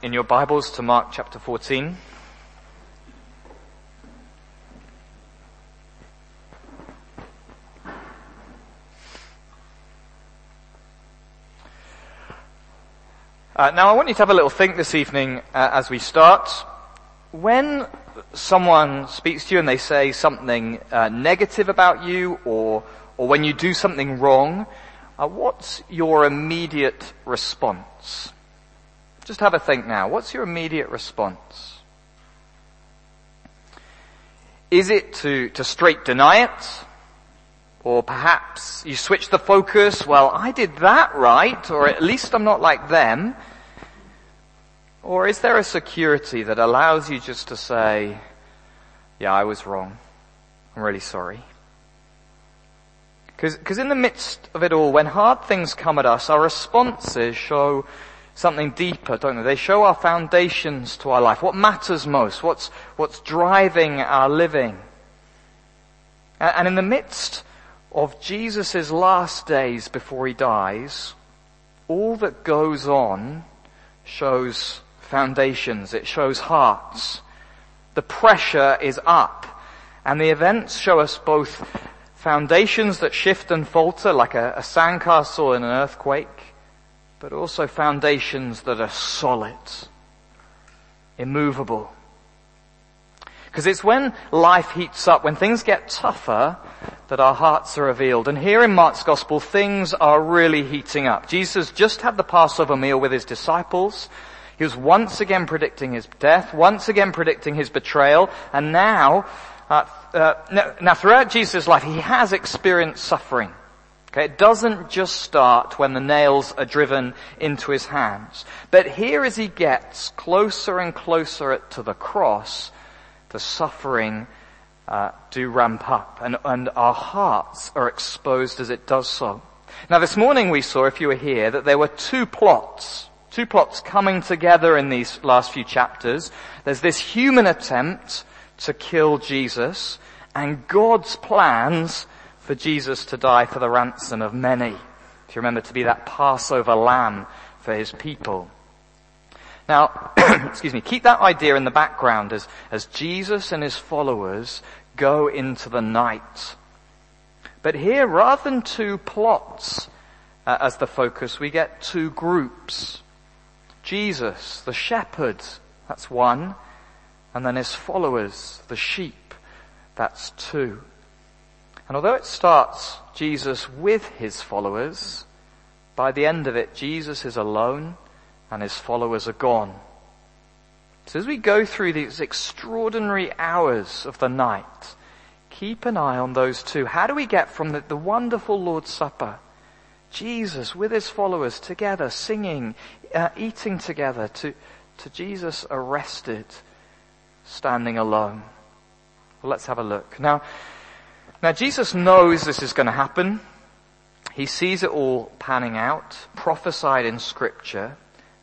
in your Bibles to Mark chapter 14? Uh, now I want you to have a little think this evening uh, as we start. When someone speaks to you and they say something uh, negative about you or, or when you do something wrong, uh, what's your immediate response? Just have a think now. What's your immediate response? Is it to, to straight deny it? Or perhaps you switch the focus, well, I did that right, or at least I'm not like them. Or is there a security that allows you just to say, yeah, I was wrong. I'm really sorry. Because in the midst of it all, when hard things come at us, our responses show something deeper, don't they? They show our foundations to our life. What matters most? What's, what's driving our living? And in the midst of Jesus' last days before he dies, all that goes on shows foundations. It shows hearts. The pressure is up. And the events show us both foundations that shift and falter like a, a sandcastle in an earthquake, but also foundations that are solid, immovable. Because it's when life heats up, when things get tougher, that our hearts are revealed. And here in Mark's Gospel, things are really heating up. Jesus just had the Passover meal with his disciples. He was once again predicting his death, once again predicting his betrayal, and now uh, uh, now, throughout Jesus' life, he has experienced suffering. Okay, it doesn't just start when the nails are driven into his hands. But here as he gets closer and closer to the cross, the suffering uh, do ramp up and, and our hearts are exposed as it does so. Now this morning we saw, if you were here, that there were two plots, two plots coming together in these last few chapters. There's this human attempt to kill Jesus and God's plans for Jesus to die for the ransom of many. If you remember to be that Passover lamb for his people. Now, excuse me, keep that idea in the background as, as Jesus and his followers go into the night. But here, rather than two plots uh, as the focus, we get two groups. Jesus, the shepherd, that's one, and then his followers, the sheep, that's two. And although it starts Jesus with his followers, by the end of it, Jesus is alone and his followers are gone. So as we go through these extraordinary hours of the night, keep an eye on those two. How do we get from the, the wonderful Lord's Supper, Jesus with his followers together, singing, uh, eating together, to, to Jesus arrested, standing alone. Well, let's have a look. Now, now Jesus knows this is going to happen. He sees it all panning out, prophesied in scripture.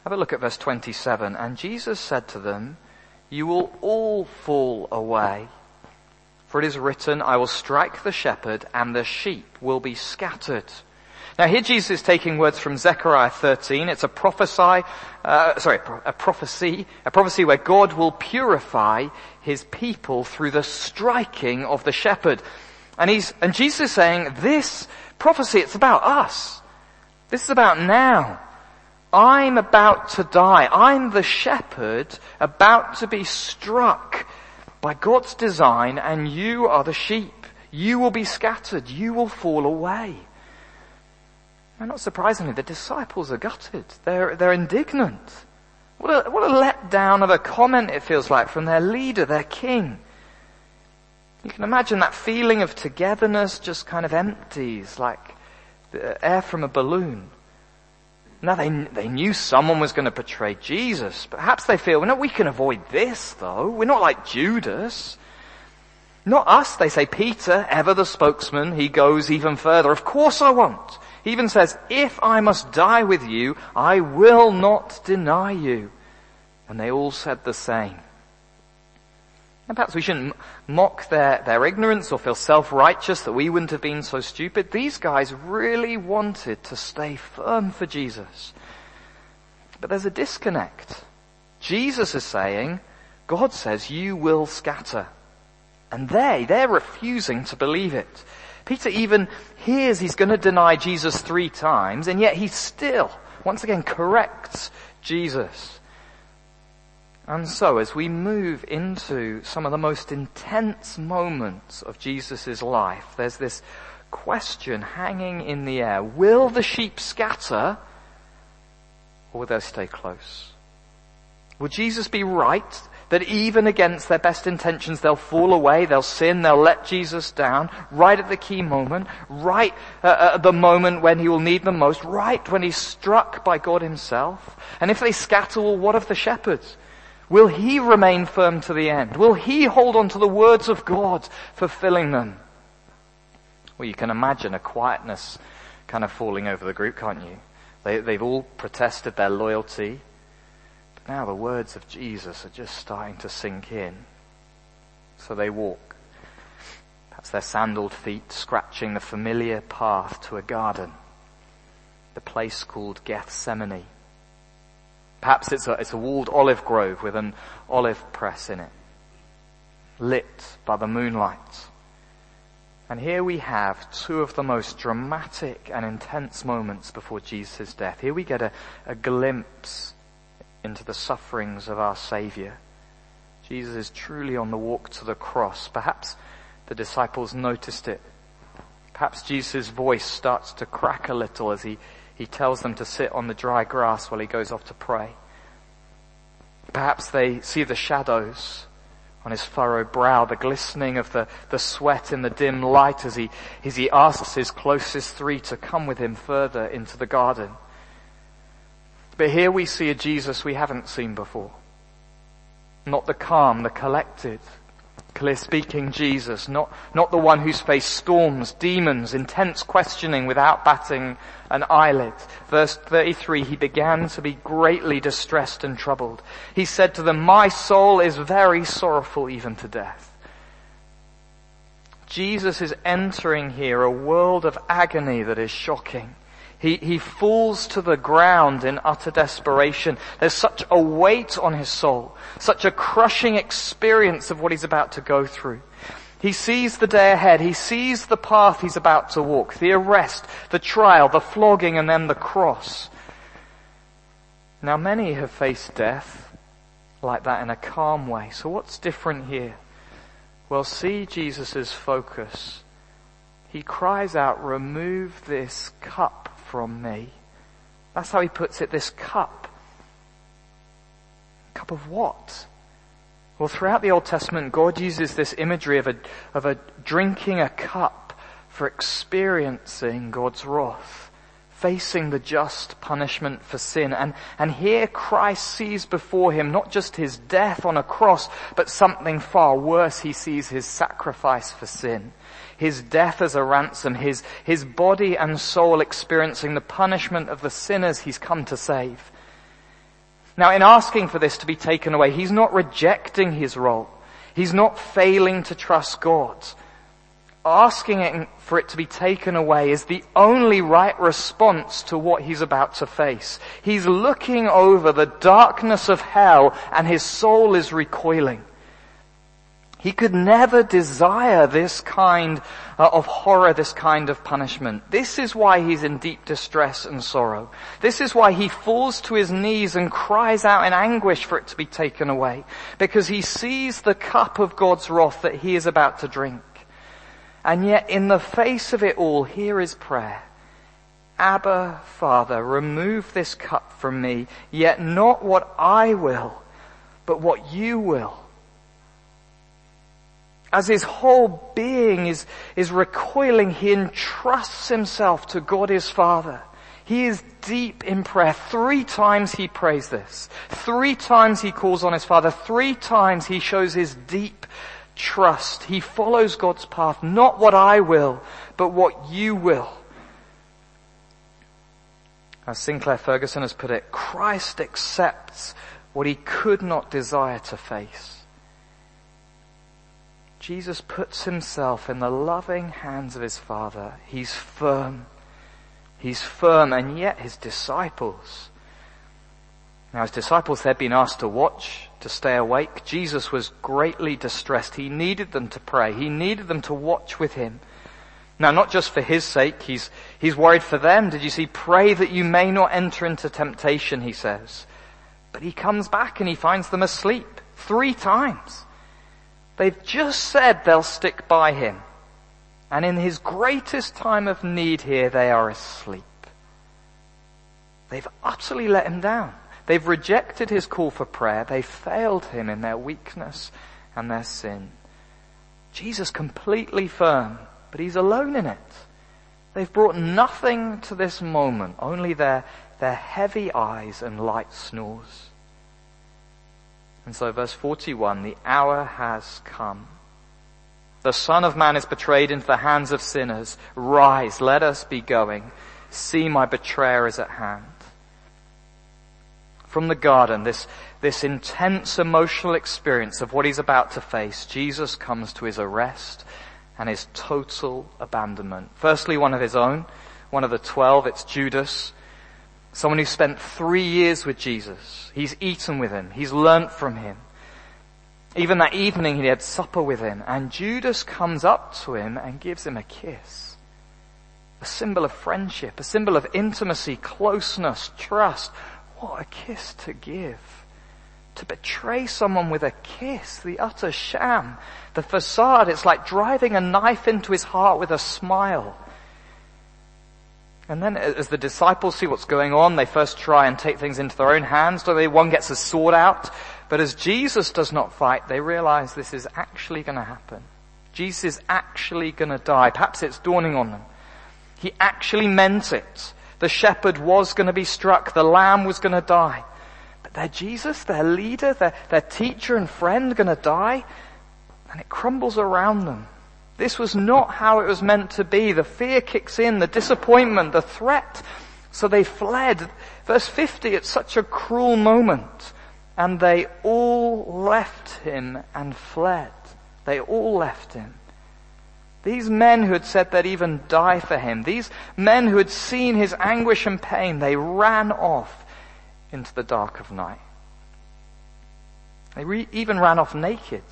Have a look at verse 27. And Jesus said to them, you will all fall away. For it is written, I will strike the shepherd and the sheep will be scattered. Now here Jesus is taking words from Zechariah 13. It's a prophesy, uh, sorry, a prophecy, a prophecy where God will purify his people through the striking of the shepherd. And he's, and Jesus is saying, this prophecy, it's about us. This is about now. I'm about to die. I'm the shepherd about to be struck by God's design and you are the sheep. You will be scattered. You will fall away. And not surprisingly, the disciples are gutted. They're, they're indignant. What a, what a letdown of a comment it feels like from their leader, their king. You can imagine that feeling of togetherness just kind of empties like the air from a balloon. Now they, they knew someone was going to betray Jesus. Perhaps they feel, no, we can avoid this though. We're not like Judas. Not us, they say. Peter, ever the spokesman, he goes even further. Of course I won't. He even says, if I must die with you, I will not deny you. And they all said the same. And perhaps we shouldn't mock their, their ignorance or feel self-righteous that we wouldn't have been so stupid. These guys really wanted to stay firm for Jesus. But there's a disconnect. Jesus is saying, God says you will scatter. And they, they're refusing to believe it. Peter even hears he's going to deny Jesus three times, and yet he still, once again, corrects Jesus. And so, as we move into some of the most intense moments of Jesus' life, there's this question hanging in the air. Will the sheep scatter, or will they stay close? Will Jesus be right that even against their best intentions they'll fall away, they'll sin, they'll let Jesus down, right at the key moment, right uh, at the moment when he will need them most, right when he's struck by God himself? And if they scatter, well, what of the shepherds? Will he remain firm to the end? Will he hold on to the words of God, fulfilling them? Well, you can imagine a quietness kind of falling over the group, can't you? They, they've all protested their loyalty. But now the words of Jesus are just starting to sink in. So they walk. Perhaps their sandaled feet scratching the familiar path to a garden. The place called Gethsemane. Perhaps it's a, it's a walled olive grove with an olive press in it, lit by the moonlight. And here we have two of the most dramatic and intense moments before Jesus' death. Here we get a, a glimpse into the sufferings of our Savior. Jesus is truly on the walk to the cross. Perhaps the disciples noticed it. Perhaps Jesus' voice starts to crack a little as he he tells them to sit on the dry grass while he goes off to pray. Perhaps they see the shadows on his furrowed brow, the glistening of the, the sweat in the dim light as he, as he asks his closest three to come with him further into the garden. But here we see a Jesus we haven't seen before. Not the calm, the collected, clear speaking Jesus, not, not the one who's faced storms, demons, intense questioning without batting an eyelid. Verse 33, he began to be greatly distressed and troubled. He said to them, my soul is very sorrowful even to death. Jesus is entering here a world of agony that is shocking. He, he falls to the ground in utter desperation. There's such a weight on his soul, such a crushing experience of what he's about to go through. He sees the day ahead. He sees the path he's about to walk, the arrest, the trial, the flogging, and then the cross. Now many have faced death like that in a calm way. So what's different here? Well, see Jesus' focus. He cries out, remove this cup from me. That's how he puts it, this cup. Cup of what? Well, throughout the Old Testament, God uses this imagery of a, of a drinking a cup for experiencing God's wrath, facing the just punishment for sin. And, and here Christ sees before him not just his death on a cross, but something far worse. He sees his sacrifice for sin his death as a ransom, his, his body and soul experiencing the punishment of the sinners he's come to save. Now in asking for this to be taken away, he's not rejecting his role. He's not failing to trust God. Asking it for it to be taken away is the only right response to what he's about to face. He's looking over the darkness of hell and his soul is recoiling. He could never desire this kind uh, of horror, this kind of punishment. This is why he's in deep distress and sorrow. This is why he falls to his knees and cries out in anguish for it to be taken away. Because he sees the cup of God's wrath that he is about to drink. And yet in the face of it all, here is prayer. Abba, Father, remove this cup from me, yet not what I will, but what you will as his whole being is, is recoiling, he entrusts himself to God his Father. He is deep in prayer. Three times he prays this. Three times he calls on his Father. Three times he shows his deep trust. He follows God's path. Not what I will, but what you will. As Sinclair Ferguson has put it, Christ accepts what he could not desire to face. Jesus puts himself in the loving hands of his Father. He's firm. He's firm, and yet his disciples. Now his disciples, they'd been asked to watch, to stay awake. Jesus was greatly distressed. He needed them to pray. He needed them to watch with him. Now not just for his sake, he's, he's worried for them. Did you see? Pray that you may not enter into temptation, he says. But he comes back and he finds them asleep three times. They've just said they'll stick by him. And in his greatest time of need here, they are asleep. They've utterly let him down. They've rejected his call for prayer. They've failed him in their weakness and their sin. Jesus completely firm, but he's alone in it. They've brought nothing to this moment, only their, their heavy eyes and light snores. And so verse 41, the hour has come. The Son of Man is betrayed into the hands of sinners. Rise, let us be going. See my betrayer is at hand. From the garden, this, this intense emotional experience of what he's about to face, Jesus comes to his arrest and his total abandonment. Firstly, one of his own, one of the twelve, it's Judas. Someone who spent three years with Jesus. He's eaten with him. He's learnt from him. Even that evening he had supper with him and Judas comes up to him and gives him a kiss. A symbol of friendship, a symbol of intimacy, closeness, trust. What a kiss to give. To betray someone with a kiss, the utter sham, the facade, it's like driving a knife into his heart with a smile. And then as the disciples see what's going on, they first try and take things into their own hands. So they, one gets a sword out, but as Jesus does not fight, they realize this is actually going to happen. Jesus is actually going to die. Perhaps it's dawning on them. He actually meant it. The shepherd was going to be struck. The lamb was going to die. But their Jesus, their leader, their, their teacher and friend going to die. And it crumbles around them. This was not how it was meant to be. The fear kicks in, the disappointment, the threat. So they fled. Verse 50, it's such a cruel moment. And they all left him and fled. They all left him. These men who had said they'd even die for him, these men who had seen his anguish and pain, they ran off into the dark of night. They re- even ran off naked,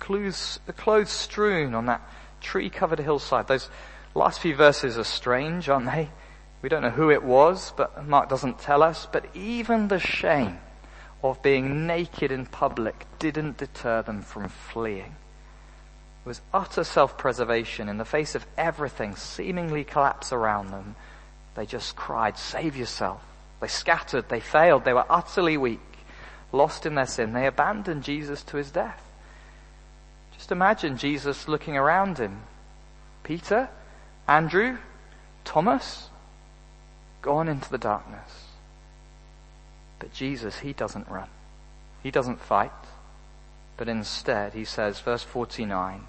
clothes, clothes strewn on that tree covered hillside. Those last few verses are strange, aren't they? We don't know who it was, but Mark doesn't tell us. But even the shame of being naked in public didn't deter them from fleeing. It was utter self-preservation in the face of everything seemingly collapse around them. They just cried, save yourself. They scattered, they failed, they were utterly weak, lost in their sin. They abandoned Jesus to his death. Just imagine Jesus looking around him. Peter, Andrew, Thomas, gone into the darkness. But Jesus, he doesn't run. He doesn't fight. But instead, he says, verse 49,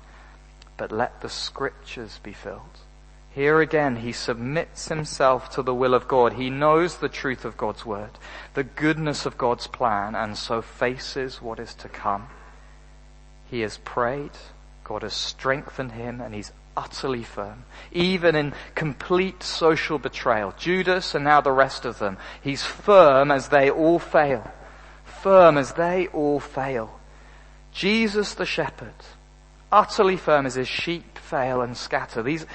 but let the scriptures be filled. Here again, he submits himself to the will of God. He knows the truth of God's word, the goodness of God's plan, and so faces what is to come. He has prayed, God has strengthened him, and he's utterly firm. Even in complete social betrayal. Judas and now the rest of them. He's firm as they all fail. Firm as they all fail. Jesus the shepherd. Utterly firm as his sheep fail and scatter. These,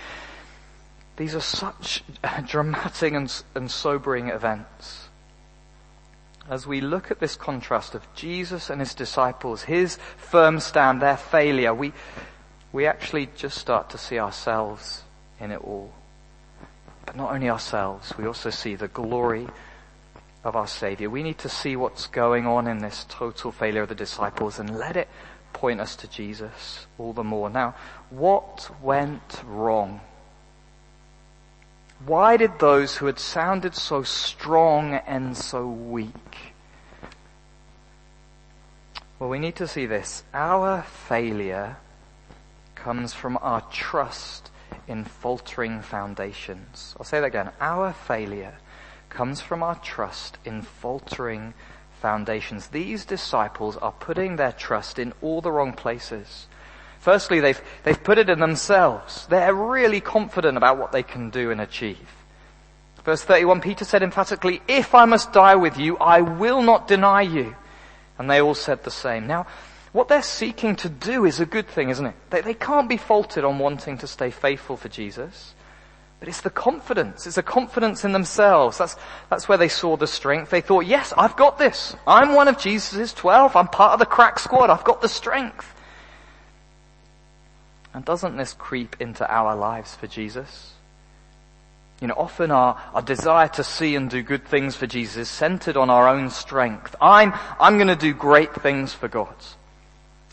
these are such dramatic and, and sobering events. As we look at this contrast of Jesus and his disciples, his firm stand, their failure, we, we actually just start to see ourselves in it all. But not only ourselves, we also see the glory of our Savior. We need to see what's going on in this total failure of the disciples and let it point us to Jesus all the more. Now, what went wrong? Why did those who had sounded so strong and so weak? Well, we need to see this. Our failure comes from our trust in faltering foundations. I'll say that again. Our failure comes from our trust in faltering foundations. These disciples are putting their trust in all the wrong places. Firstly, they've, they've put it in themselves. They're really confident about what they can do and achieve. Verse 31, Peter said emphatically, if I must die with you, I will not deny you. And they all said the same. Now, what they're seeking to do is a good thing, isn't it? They, they can't be faulted on wanting to stay faithful for Jesus. But it's the confidence. It's a confidence in themselves. That's, that's where they saw the strength. They thought, yes, I've got this. I'm one of Jesus' twelve. I'm part of the crack squad. I've got the strength. And doesn't this creep into our lives for Jesus? You know, often our, our desire to see and do good things for Jesus is centered on our own strength. I'm, I'm gonna do great things for God.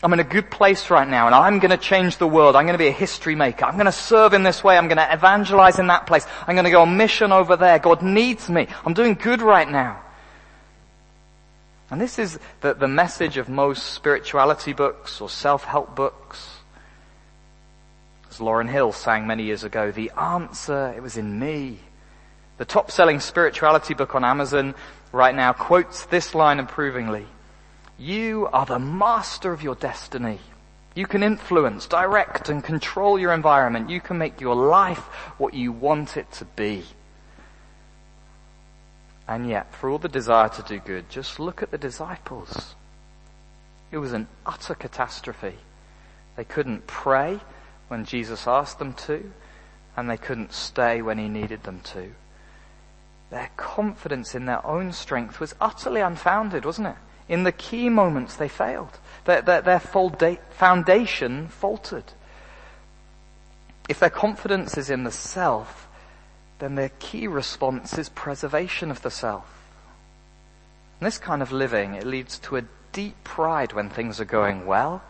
I'm in a good place right now and I'm gonna change the world. I'm gonna be a history maker. I'm gonna serve in this way. I'm gonna evangelize in that place. I'm gonna go on mission over there. God needs me. I'm doing good right now. And this is the, the message of most spirituality books or self-help books. As Lauryn Hill sang many years ago, the answer, it was in me. The top selling spirituality book on Amazon right now quotes this line approvingly. You are the master of your destiny. You can influence, direct and control your environment. You can make your life what you want it to be. And yet, for all the desire to do good, just look at the disciples. It was an utter catastrophe. They couldn't pray when Jesus asked them to, and they couldn't stay when he needed them to. Their confidence in their own strength was utterly unfounded, wasn't it? In the key moments they failed. Their, their, their foundation faltered. If their confidence is in the self, then their key response is preservation of the self. And this kind of living, it leads to a deep pride when things are going well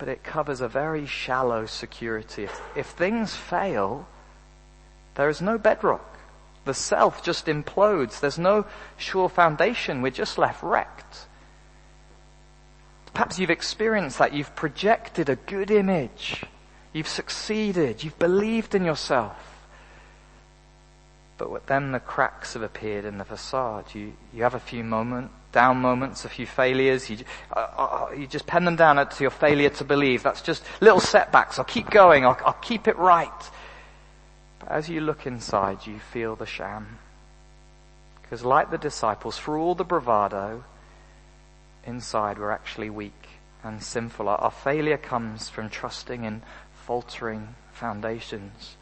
but it covers a very shallow security. If, if things fail, there is no bedrock. The self just implodes. There's no sure foundation. We're just left wrecked. Perhaps you've experienced that. You've projected a good image. You've succeeded. You've believed in yourself. But then the cracks have appeared in the facade. You, you have a few moments down moments, a few failures. You, uh, uh, uh, you just pen them down to your failure to believe. That's just little setbacks. I'll keep going. I'll, I'll keep it right. But as you look inside, you feel the sham. Because like the disciples, for all the bravado, inside we're actually weak and sinful. Our, our failure comes from trusting in faltering foundations.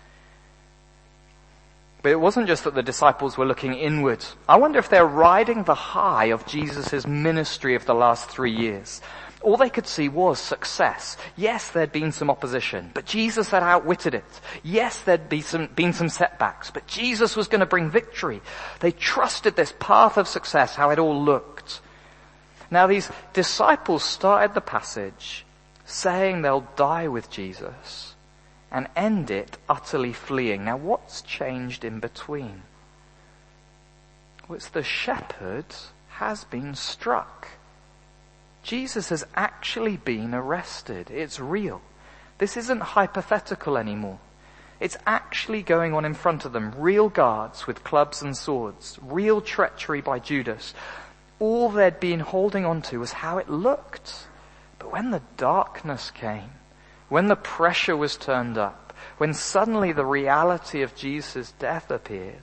But it wasn't just that the disciples were looking inward. I wonder if they're riding the high of Jesus' ministry of the last three years. All they could see was success. Yes, there'd been some opposition, but Jesus had outwitted it. Yes, there'd be some, been some setbacks, but Jesus was going to bring victory. They trusted this path of success, how it all looked. Now these disciples started the passage saying they'll die with Jesus and end it utterly fleeing. Now what's changed in between? Well, it's the shepherd has been struck. Jesus has actually been arrested. It's real. This isn't hypothetical anymore. It's actually going on in front of them. Real guards with clubs and swords. Real treachery by Judas. All they'd been holding on to was how it looked. But when the darkness came, when the pressure was turned up, when suddenly the reality of Jesus' death appeared,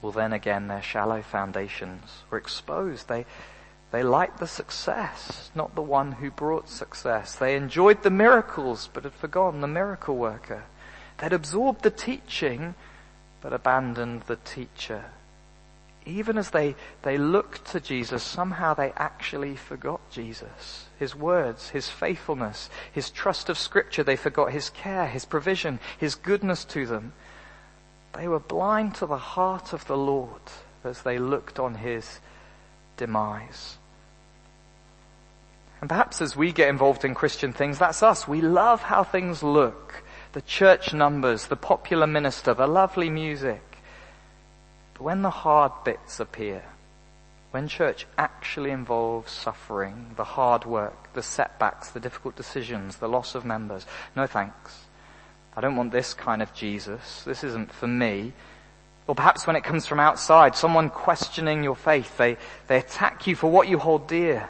well then again their shallow foundations were exposed. They, they liked the success, not the one who brought success. They enjoyed the miracles, but had forgotten the miracle worker. They'd absorbed the teaching, but abandoned the teacher even as they, they looked to Jesus, somehow they actually forgot Jesus. His words, His faithfulness, His trust of scripture. They forgot His care, His provision, His goodness to them. They were blind to the heart of the Lord as they looked on His demise. And perhaps as we get involved in Christian things, that's us. We love how things look. the church numbers, the popular minister, the lovely music. But when the hard bits appear, when church actually involves suffering, the hard work, the setbacks, the difficult decisions, the loss of members, no thanks. I don't want this kind of Jesus. This isn't for me. Or perhaps when it comes from outside, someone questioning your faith, they, they attack you for what you hold dear.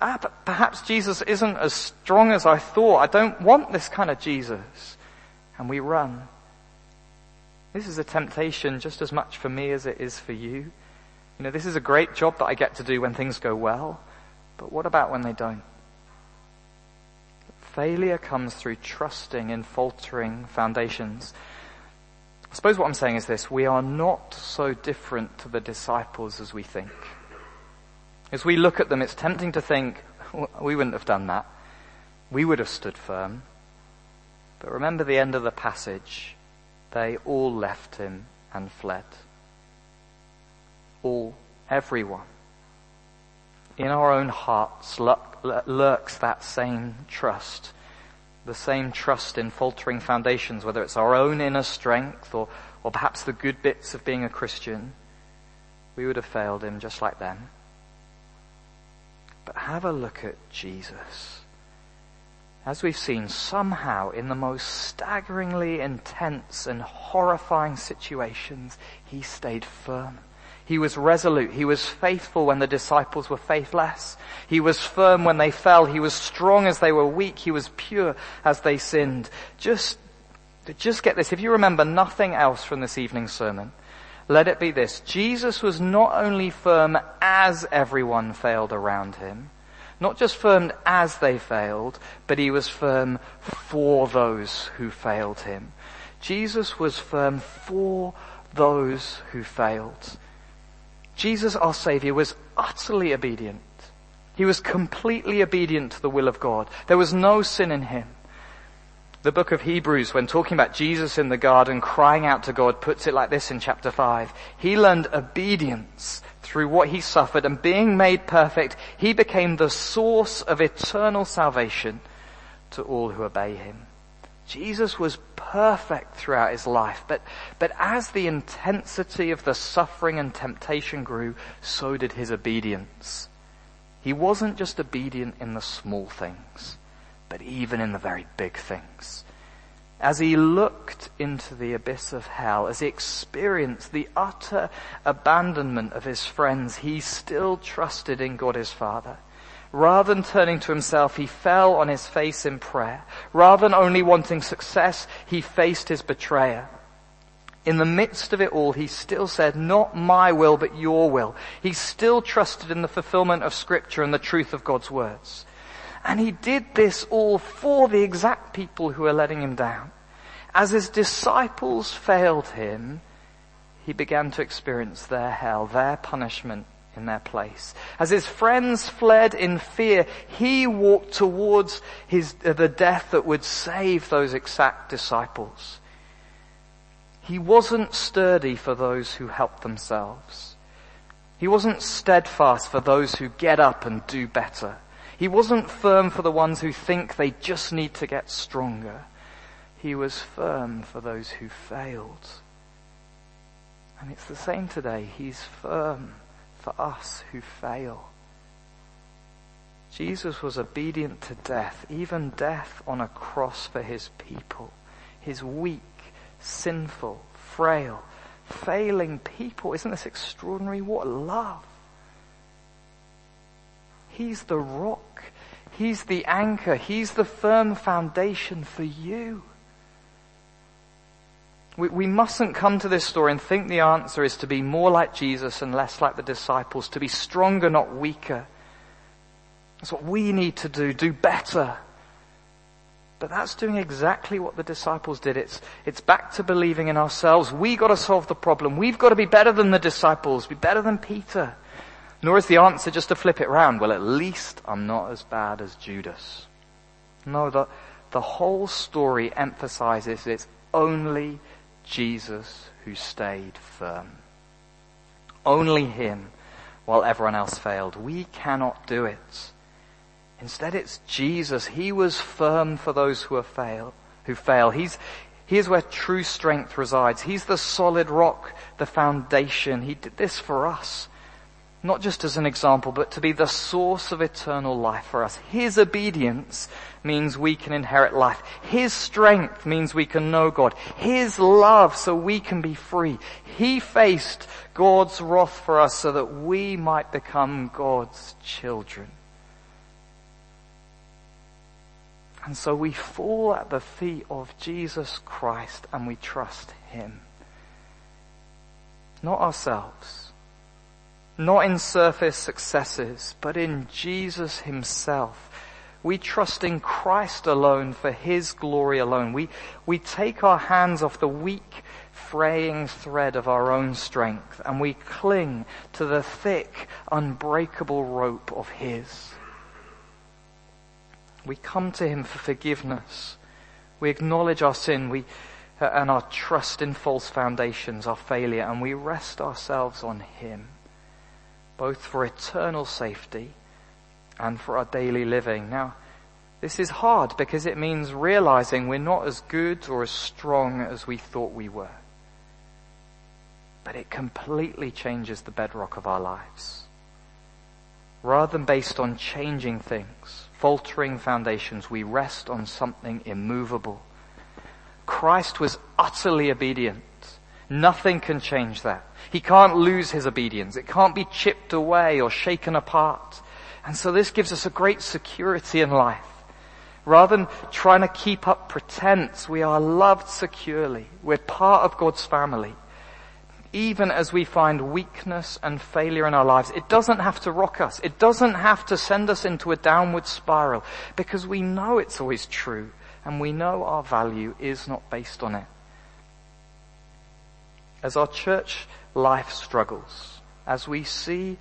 Ah, but perhaps Jesus isn't as strong as I thought. I don't want this kind of Jesus. And we run. This is a temptation just as much for me as it is for you. You know, this is a great job that I get to do when things go well, but what about when they don't? Failure comes through trusting in faltering foundations. I suppose what I'm saying is this, we are not so different to the disciples as we think. As we look at them, it's tempting to think, we wouldn't have done that. We would have stood firm. But remember the end of the passage. They all left him and fled all, everyone. In our own hearts lurks that same trust, the same trust in faltering foundations, whether it's our own inner strength or, or perhaps the good bits of being a Christian. We would have failed him just like them. But have a look at Jesus. As we've seen, somehow in the most staggeringly intense and horrifying situations, he stayed firm. He was resolute. He was faithful when the disciples were faithless. He was firm when they fell. He was strong as they were weak. He was pure as they sinned. Just, just get this. If you remember nothing else from this evening's sermon, let it be this. Jesus was not only firm as everyone failed around him, not just firm as they failed, but he was firm for those who failed him. Jesus was firm for those who failed. Jesus, our Savior, was utterly obedient. He was completely obedient to the will of God. There was no sin in him. The book of Hebrews, when talking about Jesus in the garden crying out to God, puts it like this in chapter 5. He learned obedience through what he suffered and being made perfect, he became the source of eternal salvation to all who obey him. Jesus was perfect throughout his life, but, but as the intensity of the suffering and temptation grew, so did his obedience. He wasn't just obedient in the small things, but even in the very big things. As he looked into the abyss of hell, as he experienced the utter abandonment of his friends, he still trusted in God his Father. Rather than turning to himself, he fell on his face in prayer. Rather than only wanting success, he faced his betrayer. In the midst of it all, he still said, not my will, but your will. He still trusted in the fulfillment of scripture and the truth of God's words. And he did this all for the exact people who were letting him down. As his disciples failed him, he began to experience their hell, their punishment in their place. As his friends fled in fear, he walked towards his, uh, the death that would save those exact disciples. He wasn't sturdy for those who help themselves. He wasn't steadfast for those who get up and do better. He wasn't firm for the ones who think they just need to get stronger. He was firm for those who failed. And it's the same today. He's firm for us who fail. Jesus was obedient to death, even death on a cross for his people. His weak, sinful, frail, failing people. Isn't this extraordinary? What love! He's the rock. He's the anchor. He's the firm foundation for you. We, we mustn't come to this story and think the answer is to be more like Jesus and less like the disciples, to be stronger, not weaker. That's what we need to do, do better. But that's doing exactly what the disciples did. It's, it's back to believing in ourselves. We gotta solve the problem. We've gotta be better than the disciples, be better than Peter. Nor is the answer just to flip it round. Well, at least I'm not as bad as Judas. No, the, the whole story emphasizes it's only Jesus who stayed firm. Only him while everyone else failed. We cannot do it. Instead it's Jesus. He was firm for those who failed, who fail. He's, Here's where true strength resides. He's the solid rock, the foundation. He did this for us. Not just as an example, but to be the source of eternal life for us. His obedience means we can inherit life. His strength means we can know God. His love so we can be free. He faced God's wrath for us so that we might become God's children. And so we fall at the feet of Jesus Christ and we trust Him. Not ourselves. Not in surface successes, but in Jesus Himself. We trust in Christ alone for His glory alone. We, we take our hands off the weak, fraying thread of our own strength and we cling to the thick, unbreakable rope of His. We come to Him for forgiveness. We acknowledge our sin we, and our trust in false foundations, our failure, and we rest ourselves on Him, both for eternal safety and for our daily living. Now, this is hard because it means realizing we're not as good or as strong as we thought we were. But it completely changes the bedrock of our lives. Rather than based on changing things, faltering foundations, we rest on something immovable. Christ was utterly obedient. Nothing can change that. He can't lose his obedience. It can't be chipped away or shaken apart. And so this gives us a great security in life. Rather than trying to keep up pretense, we are loved securely. We're part of God's family even as we find weakness and failure in our lives, it doesn't have to rock us. It doesn't have to send us into a downward spiral because we know it's always true and we know our value is not based on it. As our church life struggles, as we see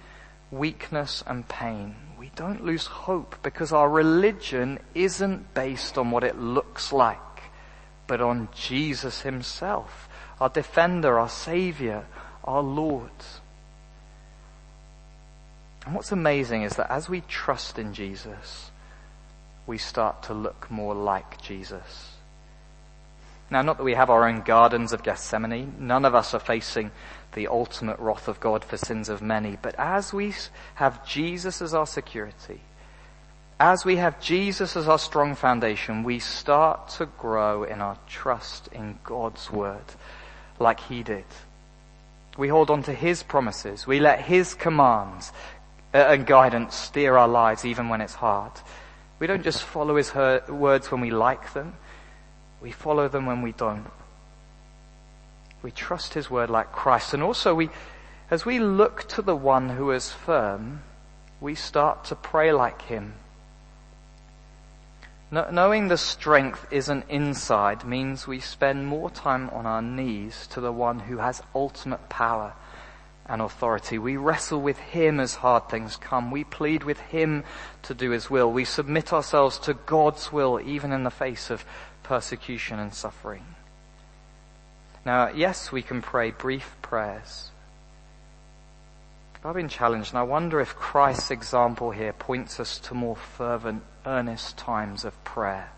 weakness and pain, we don't lose hope because our religion isn't based on what it looks like, but on Jesus himself our defender, our savior, our Lord. And what's amazing is that as we trust in Jesus, we start to look more like Jesus. Now, not that we have our own gardens of Gethsemane. None of us are facing the ultimate wrath of God for sins of many. But as we have Jesus as our security, as we have Jesus as our strong foundation, we start to grow in our trust in God's word like he did. We hold on to his promises. We let his commands uh, and guidance steer our lives even when it's hard. We don't just follow his words when we like them. We follow them when we don't. We trust his word like Christ. And also we, as we look to the one who is firm, we start to pray like him knowing the strength isn't inside means we spend more time on our knees to the one who has ultimate power and authority. We wrestle with Him as hard things come. We plead with Him to do His will. We submit ourselves to God's will even in the face of persecution and suffering. Now, yes, we can pray brief prayers. But I've been challenged and I wonder if Christ's example here points us to more fervent earnest times of prayer.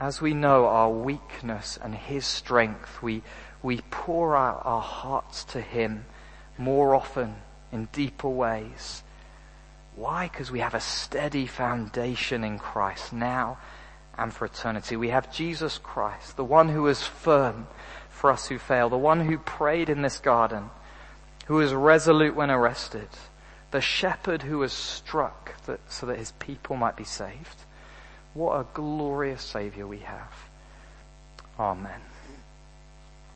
As we know our weakness and His strength, we, we pour out our hearts to Him more often in deeper ways. Why? Because we have a steady foundation in Christ now and for eternity. We have Jesus Christ, the one who is firm for us who fail, the one who prayed in this garden, who was resolute when arrested, the shepherd who was struck that, so that his people might be saved. What a glorious Saviour we have. Amen.